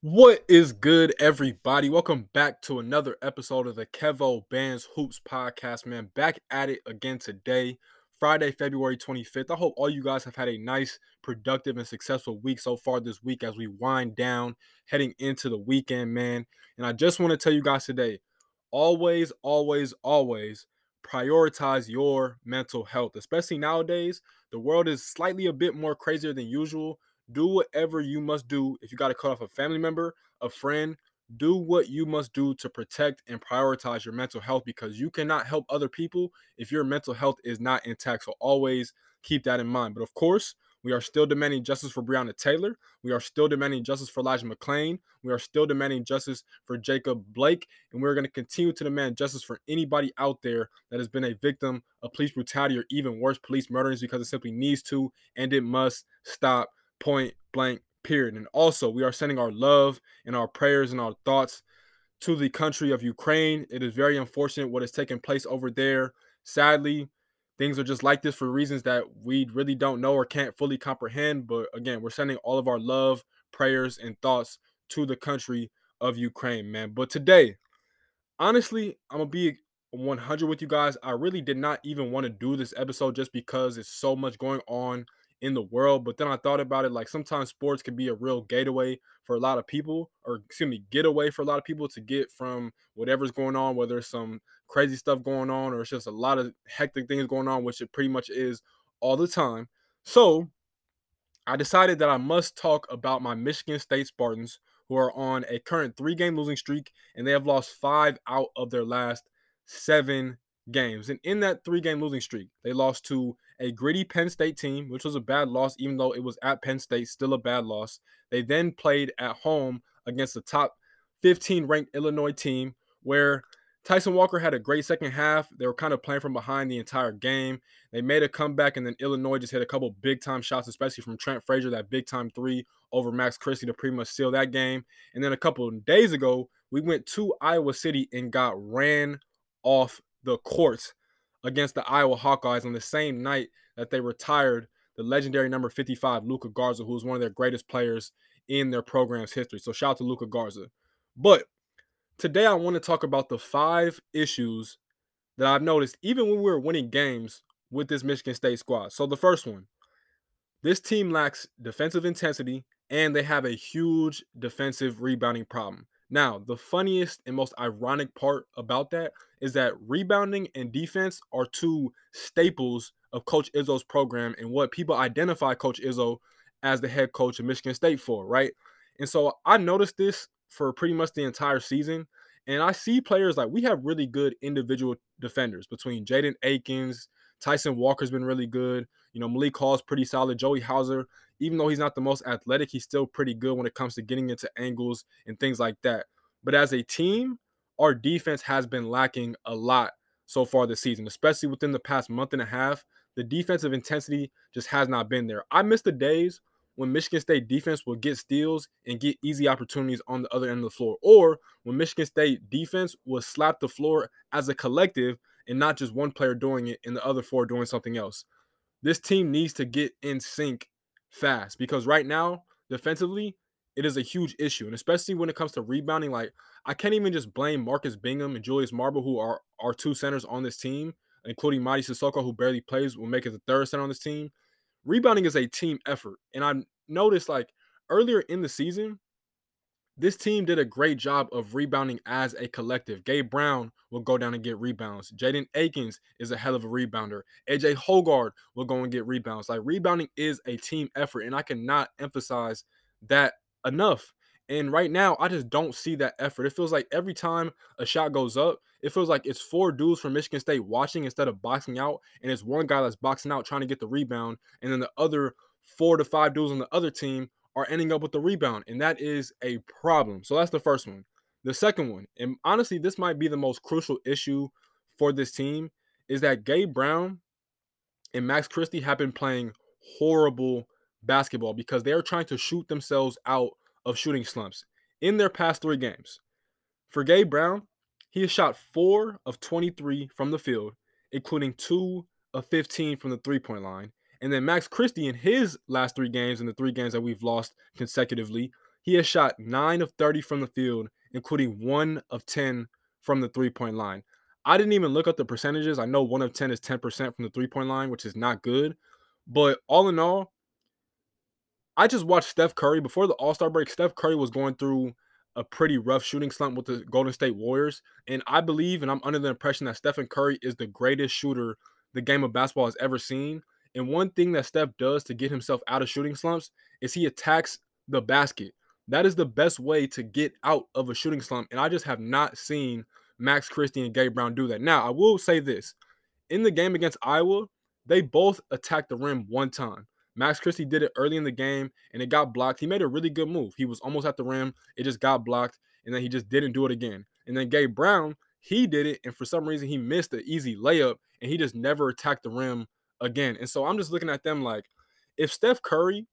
What is good, everybody? Welcome back to another episode of the Kevo Bands Hoops podcast, man. Back at it again today, Friday, February 25th. I hope all you guys have had a nice, productive, and successful week so far this week as we wind down, heading into the weekend, man. And I just want to tell you guys today always, always, always prioritize your mental health, especially nowadays. The world is slightly a bit more crazier than usual do whatever you must do. If you got to cut off a family member, a friend, do what you must do to protect and prioritize your mental health because you cannot help other people if your mental health is not intact. So always keep that in mind. But of course, we are still demanding justice for Breonna Taylor. We are still demanding justice for Elijah McClain. We are still demanding justice for Jacob Blake. And we're going to continue to demand justice for anybody out there that has been a victim of police brutality or even worse, police murderings because it simply needs to and it must stop point blank period. And also, we are sending our love and our prayers and our thoughts to the country of Ukraine. It is very unfortunate what has taken place over there. Sadly, things are just like this for reasons that we really don't know or can't fully comprehend. But again, we're sending all of our love, prayers, and thoughts to the country of Ukraine, man. But today, honestly, I'm gonna be 100 with you guys. I really did not even want to do this episode just because it's so much going on in the world. But then I thought about it like sometimes sports can be a real gateway for a lot of people, or excuse me, getaway for a lot of people to get from whatever's going on, whether it's some crazy stuff going on or it's just a lot of hectic things going on, which it pretty much is all the time. So I decided that I must talk about my Michigan State Spartans, who are on a current three game losing streak, and they have lost five out of their last seven games. And in that three game losing streak, they lost to a gritty Penn State team, which was a bad loss, even though it was at Penn State, still a bad loss. They then played at home against the top 15 ranked Illinois team, where Tyson Walker had a great second half. They were kind of playing from behind the entire game. They made a comeback, and then Illinois just hit a couple big time shots, especially from Trent Frazier, that big time three over Max Christie to pretty much seal that game. And then a couple days ago, we went to Iowa City and got ran off the courts against the Iowa Hawkeyes on the same night that they retired the legendary number 55, Luka Garza, who was one of their greatest players in their program's history. So shout out to Luka Garza. But today I want to talk about the five issues that I've noticed even when we were winning games with this Michigan State squad. So the first one, this team lacks defensive intensity and they have a huge defensive rebounding problem. Now, the funniest and most ironic part about that is that rebounding and defense are two staples of Coach Izzo's program and what people identify Coach Izzo as the head coach of Michigan State for, right? And so I noticed this for pretty much the entire season. And I see players like we have really good individual defenders between Jaden Akins, Tyson Walker's been really good. You know, Malik Hall's pretty solid. Joey Hauser, even though he's not the most athletic, he's still pretty good when it comes to getting into angles and things like that. But as a team, our defense has been lacking a lot so far this season, especially within the past month and a half. The defensive intensity just has not been there. I miss the days when Michigan State defense will get steals and get easy opportunities on the other end of the floor, or when Michigan State defense will slap the floor as a collective and not just one player doing it and the other four doing something else. This team needs to get in sync fast because right now, defensively, it is a huge issue. And especially when it comes to rebounding, like I can't even just blame Marcus Bingham and Julius Marble, who are our two centers on this team, including Mady Sissoko, who barely plays, will make it the third center on this team. Rebounding is a team effort. And I noticed like earlier in the season, this team did a great job of rebounding as a collective. Gabe Brown will go down and get rebounds. Jaden Akins is a hell of a rebounder. AJ Hoggard will go and get rebounds. Like rebounding is a team effort, and I cannot emphasize that enough. And right now, I just don't see that effort. It feels like every time a shot goes up, it feels like it's four dudes from Michigan State watching instead of boxing out, and it's one guy that's boxing out trying to get the rebound, and then the other four to five dudes on the other team are ending up with the rebound, and that is a problem. So that's the first one. The second one, and honestly, this might be the most crucial issue for this team, is that Gabe Brown and Max Christie have been playing horrible basketball because they are trying to shoot themselves out of shooting slumps in their past three games. For Gabe Brown, he has shot four of 23 from the field, including two of 15 from the three point line. And then Max Christie in his last three games, in the three games that we've lost consecutively, he has shot 9 of 30 from the field, including 1 of 10 from the three point line. I didn't even look up the percentages. I know 1 of 10 is 10% from the three point line, which is not good. But all in all, I just watched Steph Curry before the All Star break. Steph Curry was going through a pretty rough shooting slump with the Golden State Warriors. And I believe, and I'm under the impression that Stephen Curry is the greatest shooter the game of basketball has ever seen. And one thing that Steph does to get himself out of shooting slumps is he attacks the basket. That is the best way to get out of a shooting slump. And I just have not seen Max Christie and Gabe Brown do that. Now, I will say this in the game against Iowa, they both attacked the rim one time. Max Christie did it early in the game and it got blocked. He made a really good move. He was almost at the rim, it just got blocked, and then he just didn't do it again. And then Gabe Brown, he did it, and for some reason, he missed the easy layup and he just never attacked the rim again. And so I'm just looking at them like, if Steph Curry,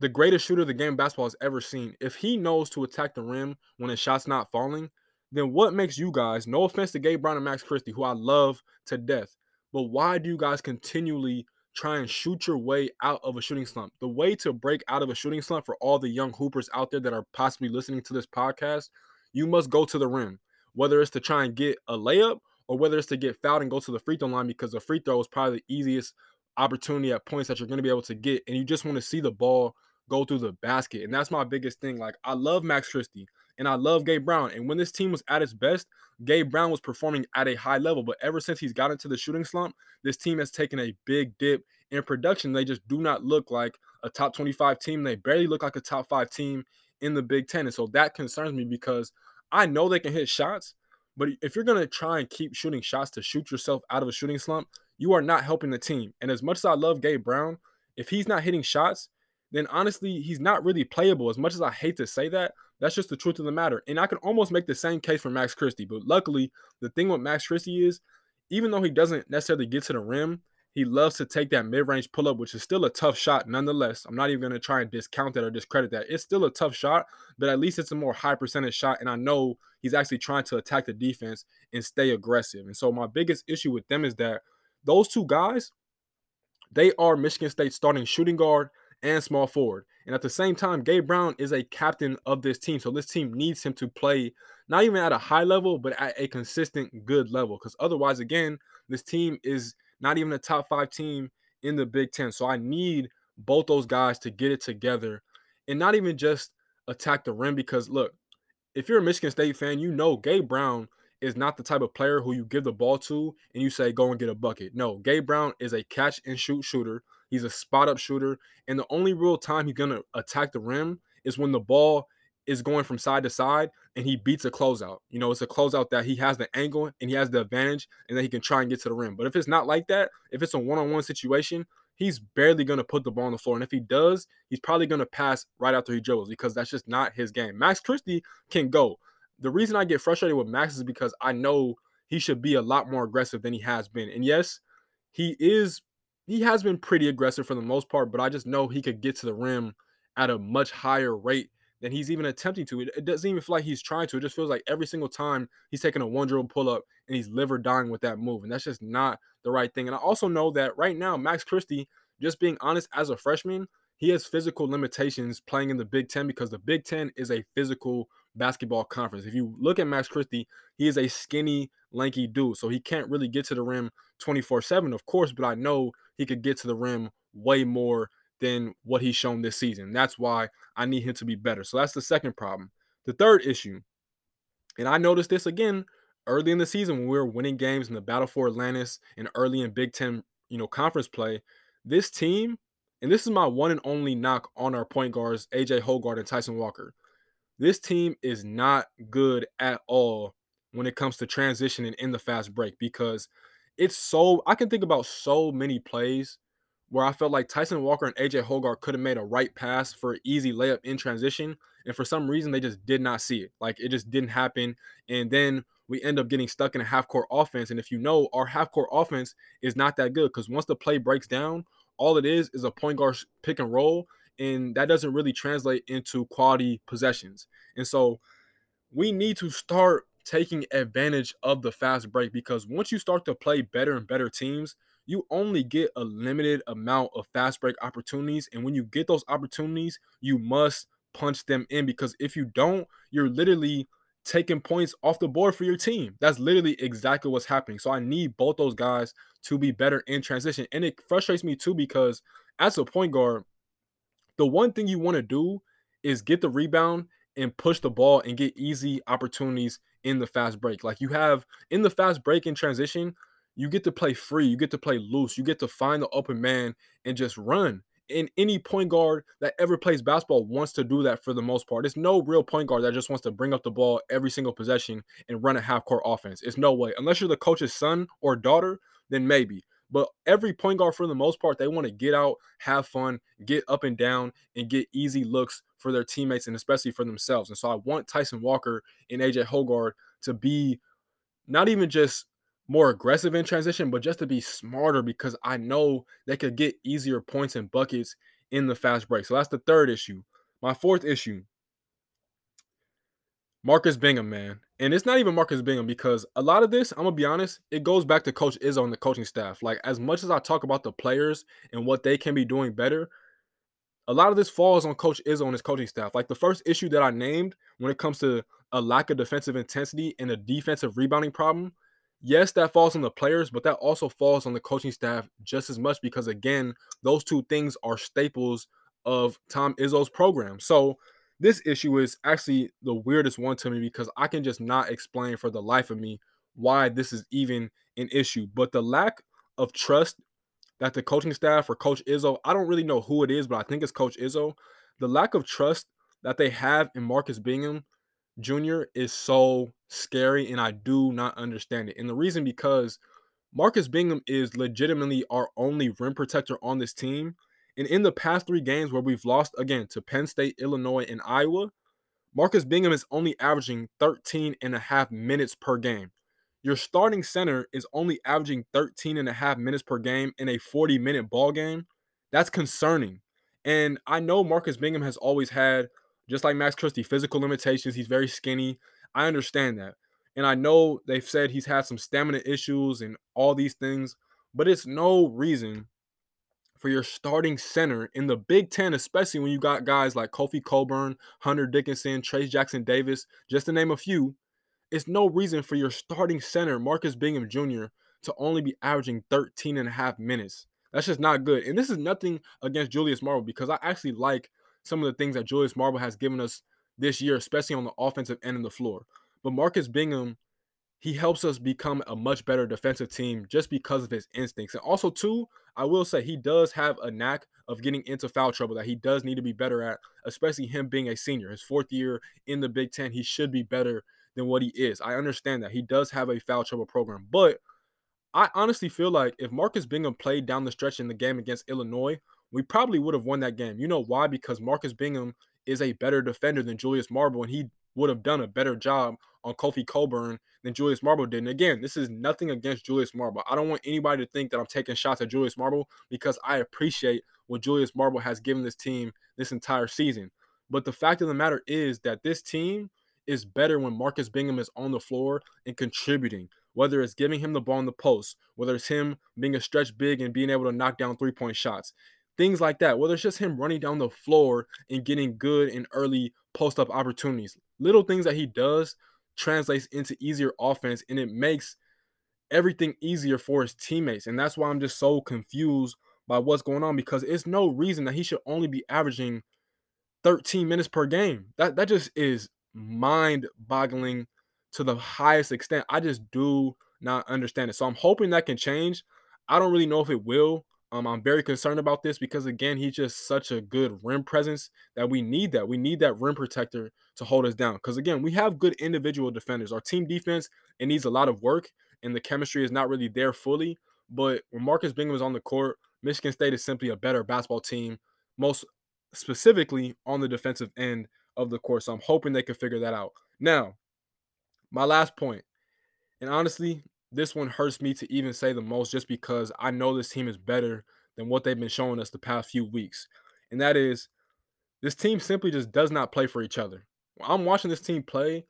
the greatest shooter the game basketball has ever seen, if he knows to attack the rim when his shot's not falling, then what makes you guys, no offense to Gabe Brown and Max Christie, who I love to death, but why do you guys continually try and shoot your way out of a shooting slump? The way to break out of a shooting slump for all the young hoopers out there that are possibly listening to this podcast, you must go to the rim, whether it's to try and get a layup or whether it's to get fouled and go to the free throw line because the free throw is probably the easiest opportunity at points that you're going to be able to get. And you just want to see the ball go through the basket. And that's my biggest thing. Like, I love Max Christie and I love Gabe Brown. And when this team was at its best, Gabe Brown was performing at a high level. But ever since he's got into the shooting slump, this team has taken a big dip in production. They just do not look like a top 25 team. They barely look like a top five team in the Big Ten. And so that concerns me because I know they can hit shots, but if you're going to try and keep shooting shots to shoot yourself out of a shooting slump, you are not helping the team. And as much as I love Gabe Brown, if he's not hitting shots, then honestly, he's not really playable. As much as I hate to say that, that's just the truth of the matter. And I can almost make the same case for Max Christie. But luckily, the thing with Max Christie is, even though he doesn't necessarily get to the rim, he loves to take that mid-range pull-up, which is still a tough shot nonetheless. I'm not even going to try and discount that or discredit that. It's still a tough shot, but at least it's a more high percentage shot. And I know he's actually trying to attack the defense and stay aggressive. And so my biggest issue with them is that those two guys, they are Michigan State starting shooting guard and small forward. And at the same time, Gabe Brown is a captain of this team. So this team needs him to play not even at a high level, but at a consistent good level. Because otherwise, again, this team is – not even a top five team in the Big Ten. So I need both those guys to get it together and not even just attack the rim. Because look, if you're a Michigan State fan, you know Gabe Brown is not the type of player who you give the ball to and you say, go and get a bucket. No, Gabe Brown is a catch and shoot shooter. He's a spot up shooter. And the only real time he's to attack the rim is when the ball is going from side to side and he beats a closeout. You know, it's a closeout that he has the angle and he has the advantage and then he can try and get to the rim. But if it's not like that, if it's a one on one situation, he's barely going to put the ball on the floor. And if he does, he's probably going to pass right after he dribbles because that's just not his game. Max Christie can go. The reason I get frustrated with Max is because I know he should be a lot more aggressive than he has been. And yes, he is he has been pretty aggressive for the most part, but I just know he could get to the rim at a much higher rate than he's even attempting to. It, it, doesn't even feel like he's trying to. It just feels like every single time he's taking a one dribble pull up and he's liver dying with that move. And that's just not the right thing. And I also know that right now, Max Christie, just being honest, as a freshman, he has physical limitations playing in the Big Ten because the Big Ten is a physical basketball conference. If you look at Max Christie, he is a skinny, lanky dude. So he can't really get to the rim 24 7, of course, but I know he could get to the rim way more than what he's shown this season. That's why I need him to be better. So that's the second problem. The third issue, and I noticed this again early in the season when we were winning games in the battle for Atlantis and early in Big Ten, you know, conference play. This team, and this is my one and only knock on our point guards, AJ Hoggard and Tyson Walker. This team is not good at all when it comes to transitioning in the fast break because it's so I can think about so many plays where I felt like Tyson Walker and AJ Hoggard could have made a right pass for easy layup in transition. And for some reason, they just did not see it. Like it just didn't happen. And then we end up getting stuck in a half court offense. And if you know, our half court offense is not that good because once the play breaks down, all it is is a point guard pick and roll. And that doesn't really translate into quality possessions. And so we need to start taking advantage of the fast break because once you start to play better and better teams, you only get a limited amount of fast break opportunities. And when you get those opportunities, you must punch them in because if you don't, you're literally taking points off the board for your team. That's literally exactly what's happening. So I need both those guys to be better in transition. And it frustrates me too because as a point guard, the one thing you want to do is get the rebound and push the ball and get easy opportunities in the fast break. Like you have in the fast break in transition, you get to play free, you get to play loose, you get to find the open man and just run. And any point guard that ever plays basketball wants to do that for the most part. There's no real point guard that just wants to bring up the ball every single possession and run a half court offense. It's no way. Unless you're the coach's son or daughter, then maybe. But every point guard, for the most part, they want to get out, have fun, get up and down, and get easy looks for their teammates and especially for themselves. And so I want Tyson Walker and AJ Hoggard to be not even just more aggressive in transition, but just to be smarter because I know they could get easier points and buckets in the fast break. So that's the third issue. My fourth issue Marcus Bingham, man. And it's not even Marcus Bingham because a lot of this, I'm gonna be honest, it goes back to Coach Izzo and the coaching staff. Like as much as I talk about the players and what they can be doing better, a lot of this falls on Coach Izzo and his coaching staff. Like the first issue that I named when it comes to a lack of defensive intensity and a defensive rebounding problem, yes, that falls on the players, but that also falls on the coaching staff just as much because again, those two things are staples of Tom Izzo's program. So this issue is actually the weirdest one to me because I can just not explain for the life of me why this is even an issue. But the lack of trust that the coaching staff or Coach Izzo, I don't really know who it is, but I think it's Coach Izzo. The lack of trust that they have in Marcus Bingham Jr. is so scary, and I do not understand it. And the reason because Marcus Bingham is legitimately our only rim protector on this team. And in the past three games where we've lost again to Penn State, Illinois, and Iowa, Marcus Bingham is only averaging 13 and a half minutes per game. Your starting center is only averaging 13 and a half minutes per game in a 40 minute ball game. That's concerning. And I know Marcus Bingham has always had, just like Max Christie, physical limitations. He's very skinny. I understand that. And I know they've said he's had some stamina issues and all these things, but it's no reason for your starting center in the Big Ten, especially when you got guys like Kofi Cockburn, Hunter Dickinson, Trayce Jackson Davis, just to name a few, it's no reason for your starting center, Marcus Bingham Jr., to only be averaging 13 and a half minutes. That's just not good. And this is nothing against Julius Marble because I actually like some of the things that Julius Marble has given us this year, especially on the offensive end of the floor. But Marcus Bingham he helps us become a much better defensive team just because of his instincts. And also, too, I will say he does have a knack of getting into foul trouble that he does need to be better at, especially him being a senior. His fourth year in the Big Ten, he should be better than what he is. I understand that. He does have a foul trouble program. But I honestly feel like if Marcus Bingham played down the stretch in the game against Illinois, we probably would have won that game. You know why? Because Marcus Bingham is a better defender than Julius Marble, and he would have done a better job on Kofi Cockburn than Julius Marble did. And again, this is nothing against Julius Marble. I don't want anybody to think that I'm taking shots at Julius Marble because I appreciate what Julius Marble has given this team this entire season. But the fact of the matter is that this team is better when Marcus Bingham is on the floor and contributing, whether it's giving him the ball in the post, whether it's him being a stretch big and being able to knock down three point shots, things like that, whether it's just him running down the floor and getting good and early post up opportunities. Little things that he does translates into easier offense and it makes everything easier for his teammates. And that's why I'm just so confused by what's going on because it's no reason that he should only be averaging 13 minutes per game. That that just is mind-boggling to the highest extent. I just do not understand it. So I'm hoping that can change. I don't really know if it will. Um, I'm very concerned about this because again, he's just such a good rim presence that we need that. We need that rim protector to hold us down. Because again, we have good individual defenders. Our team defense it needs a lot of work, and the chemistry is not really there fully. But when Marcus Bingham is on the court, Michigan State is simply a better basketball team, most specifically on the defensive end of the court. So I'm hoping they can figure that out. Now, my last point, and honestly, this one hurts me to even say the most just because I know this team is better than what they've been showing us the past few weeks. And that is this team simply just does not play for each other. I'm watching this team play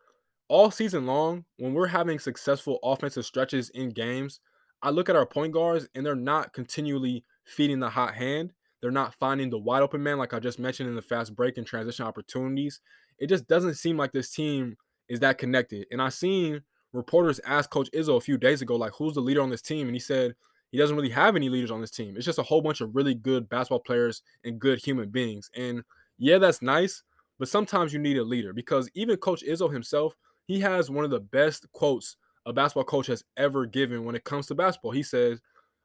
all season long, when we're having successful offensive stretches in games, I look at our point guards and they're not continually feeding the hot hand. they're not finding the wide open man, like I just mentioned in the fast break and transition opportunities. It just doesn't seem like this team is that connected. And I've seen reporters asked Coach Izzo a few days ago, like, who's the leader on this team? And he said he doesn't really have any leaders on this team. It's just a whole bunch of really good basketball players and good human beings. And yeah, that's nice, but sometimes you need a leader because even Coach Izzo himself, he has one of the best quotes a basketball coach has ever given when it comes to basketball. He says,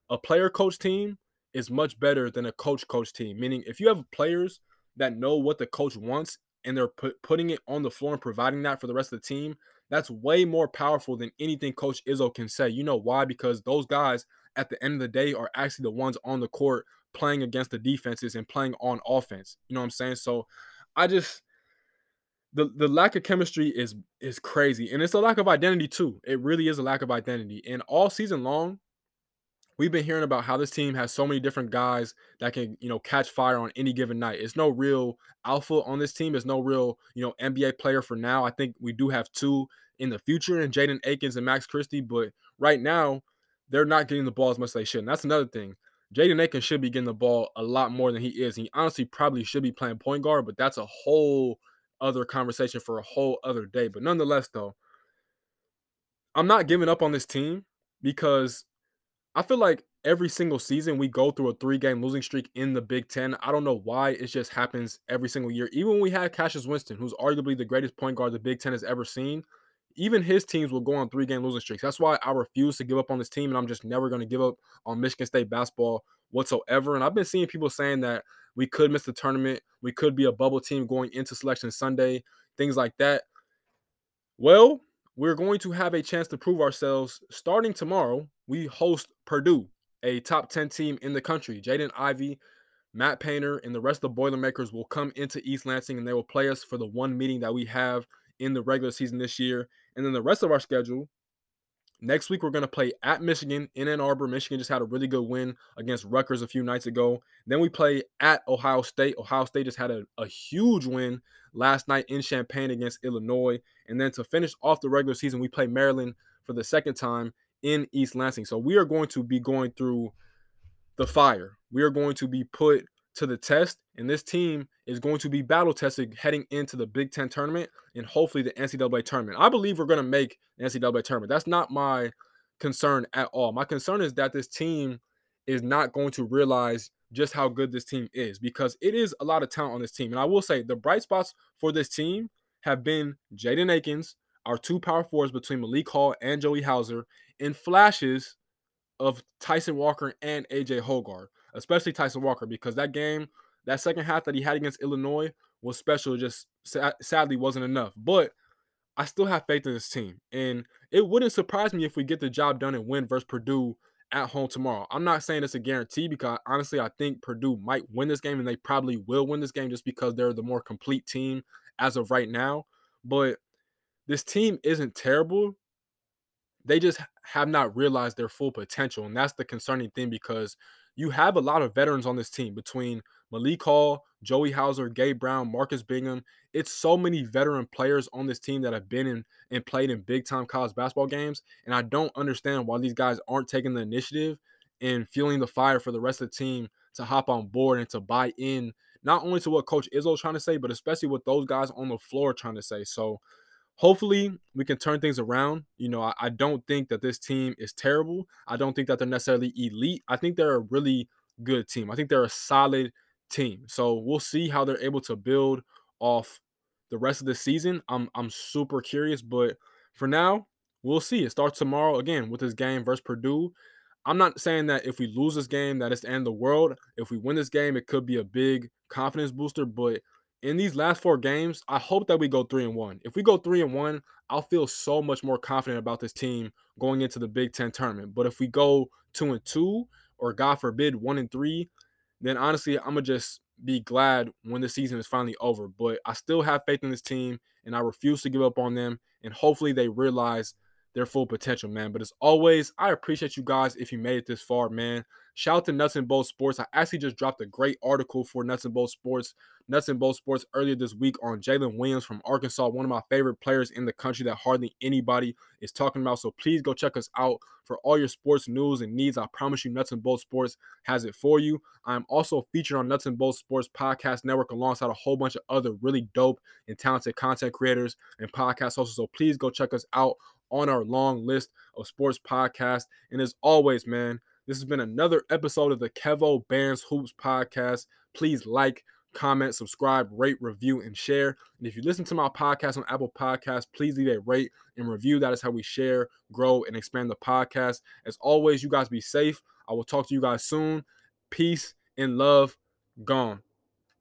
a player coach team is much better than a coach coach team. Meaning, if you have players that know what the coach wants and they're put, putting it on the floor and providing that for the rest of the team, that's way more powerful than anything Coach Izzo can say. You know why? Because those guys at the end of the day are actually the ones on the court playing against the defenses and playing on offense. You know what I'm saying? So I just the the lack of chemistry is is crazy and it's a lack of identity too. It really is a lack of identity. And all season long, we've been hearing about how this team has so many different guys that can, you know, catch fire on any given night. It's no real alpha on this team. It's no real, you know, NBA player for now. I think we do have two in the future and Jaden Akins and Max Christie, but right now they're not getting the ball as much as they should. And that's another thing. Jaden Akins should be getting the ball a lot more than he is. He honestly probably should be playing point guard, but that's a whole other conversation for a whole other day. But nonetheless, though, I'm not giving up on this team because I feel like every single season we go through a three game losing streak in the Big Ten. I don't know why it just happens every single year. Even when we had Cassius Winston, who's arguably the greatest point guard the Big Ten has ever seen, even his teams will go on three game losing streaks. That's why I refuse to give up on this team, and I'm just never going to give up on Michigan State basketball whatsoever. And I've been seeing people saying that we could miss the tournament, we could be a bubble team going into selection Sunday, things like that. Well, we're going to have a chance to prove ourselves starting tomorrow. We host Purdue, a top 10 team in the country. Jaden Ivey, Matt Painter, and the rest of the Boilermakers will come into East Lansing and they will play us for the one meeting that we have in the regular season this year. And then the rest of our schedule, next week we're going to play at Michigan in Ann Arbor. Michigan just had a really good win against Rutgers a few nights ago. Then we play at Ohio State. Ohio State just had a, a huge win last night in Champaign against Illinois. And then to finish off the regular season, we play Maryland for the second time in East Lansing. So we are going to be going through the fire. We are going to be put to the test, and this team is going to be battle tested heading into the Big Ten tournament and hopefully the NCAA tournament. I believe we're going to make the NCAA tournament. That's not my concern at all. My concern is that this team is not going to realize just how good this team is because it is a lot of talent on this team. And I will say the bright spots for this team have been Jaden Akins, our two power forwards between Malik Hall and Joey Hauser, and flashes of Tyson Walker and AJ Hoggard especially Tyson Walker, because that game, that second half that he had against Illinois was special. Just sadly wasn't enough. But I still have faith in this team, and it wouldn't surprise me if we get the job done and win versus Purdue at home tomorrow. I'm not saying it's a guarantee because honestly, I think Purdue might win this game, and they probably will win this game just because they're the more complete team as of right now. But this team isn't terrible. They just have not realized their full potential, and that's the concerning thing because you have a lot of veterans on this team between Malik Hall, Joey Hauser, Gabe Brown, Marcus Bingham. It's so many veteran players on this team that have been in and played in big time college basketball games. And I don't understand why these guys aren't taking the initiative and fueling the fire for the rest of the team to hop on board and to buy in, not only to what Coach Izzo's trying to say, but especially what those guys on the floor are trying to say. So hopefully we can turn things around. You know, I, I, don't think that this team is terrible. I don't think that they're necessarily elite. I think they're a really good team. I think they're a solid team. So we'll see how they're able to build off the rest of the season. I'm I'm super curious, but for now, we'll see. It starts tomorrow again with this game versus Purdue. I'm not saying that if we lose this game that it's the end of the world. If we win this game, it could be a big confidence booster, but in these last four games, I hope that we go three and one. If we go three and one, I'll feel so much more confident about this team going into the Big Ten tournament. But if we go two and two, or God forbid, one and three, then honestly, I'm gonna just be glad when the season is finally over. But I still have faith in this team, and I refuse to give up on them. And hopefully, they realize their full potential, man. But as always, I appreciate you guys if you made it this far, man. Shout out to Nuts and Bolts Sports. I actually just dropped a great article for Nuts and Bolts Sports, Nuts and Bolts Sports earlier this week on Jaylin Williams from Arkansas, one of my favorite players in the country that hardly anybody is talking about. So please go check us out for all your sports news and needs. I promise you, Nuts and Bolts Sports has it for you. I'm also featured on Nuts and Bolts Sports Podcast Network alongside a whole bunch of other really dope and talented content creators and podcast hosts. So please go check us out on our long list of sports podcasts. And as always, man, this has been another episode of the Kevo Bands Hoops podcast. Please like, comment, subscribe, rate, review, and share. And if you listen to my podcast on Apple Podcasts, please leave a rate and review. That is how we share, grow, and expand the podcast. As always, you guys be safe. I will talk to you guys soon. Peace and love. Gone.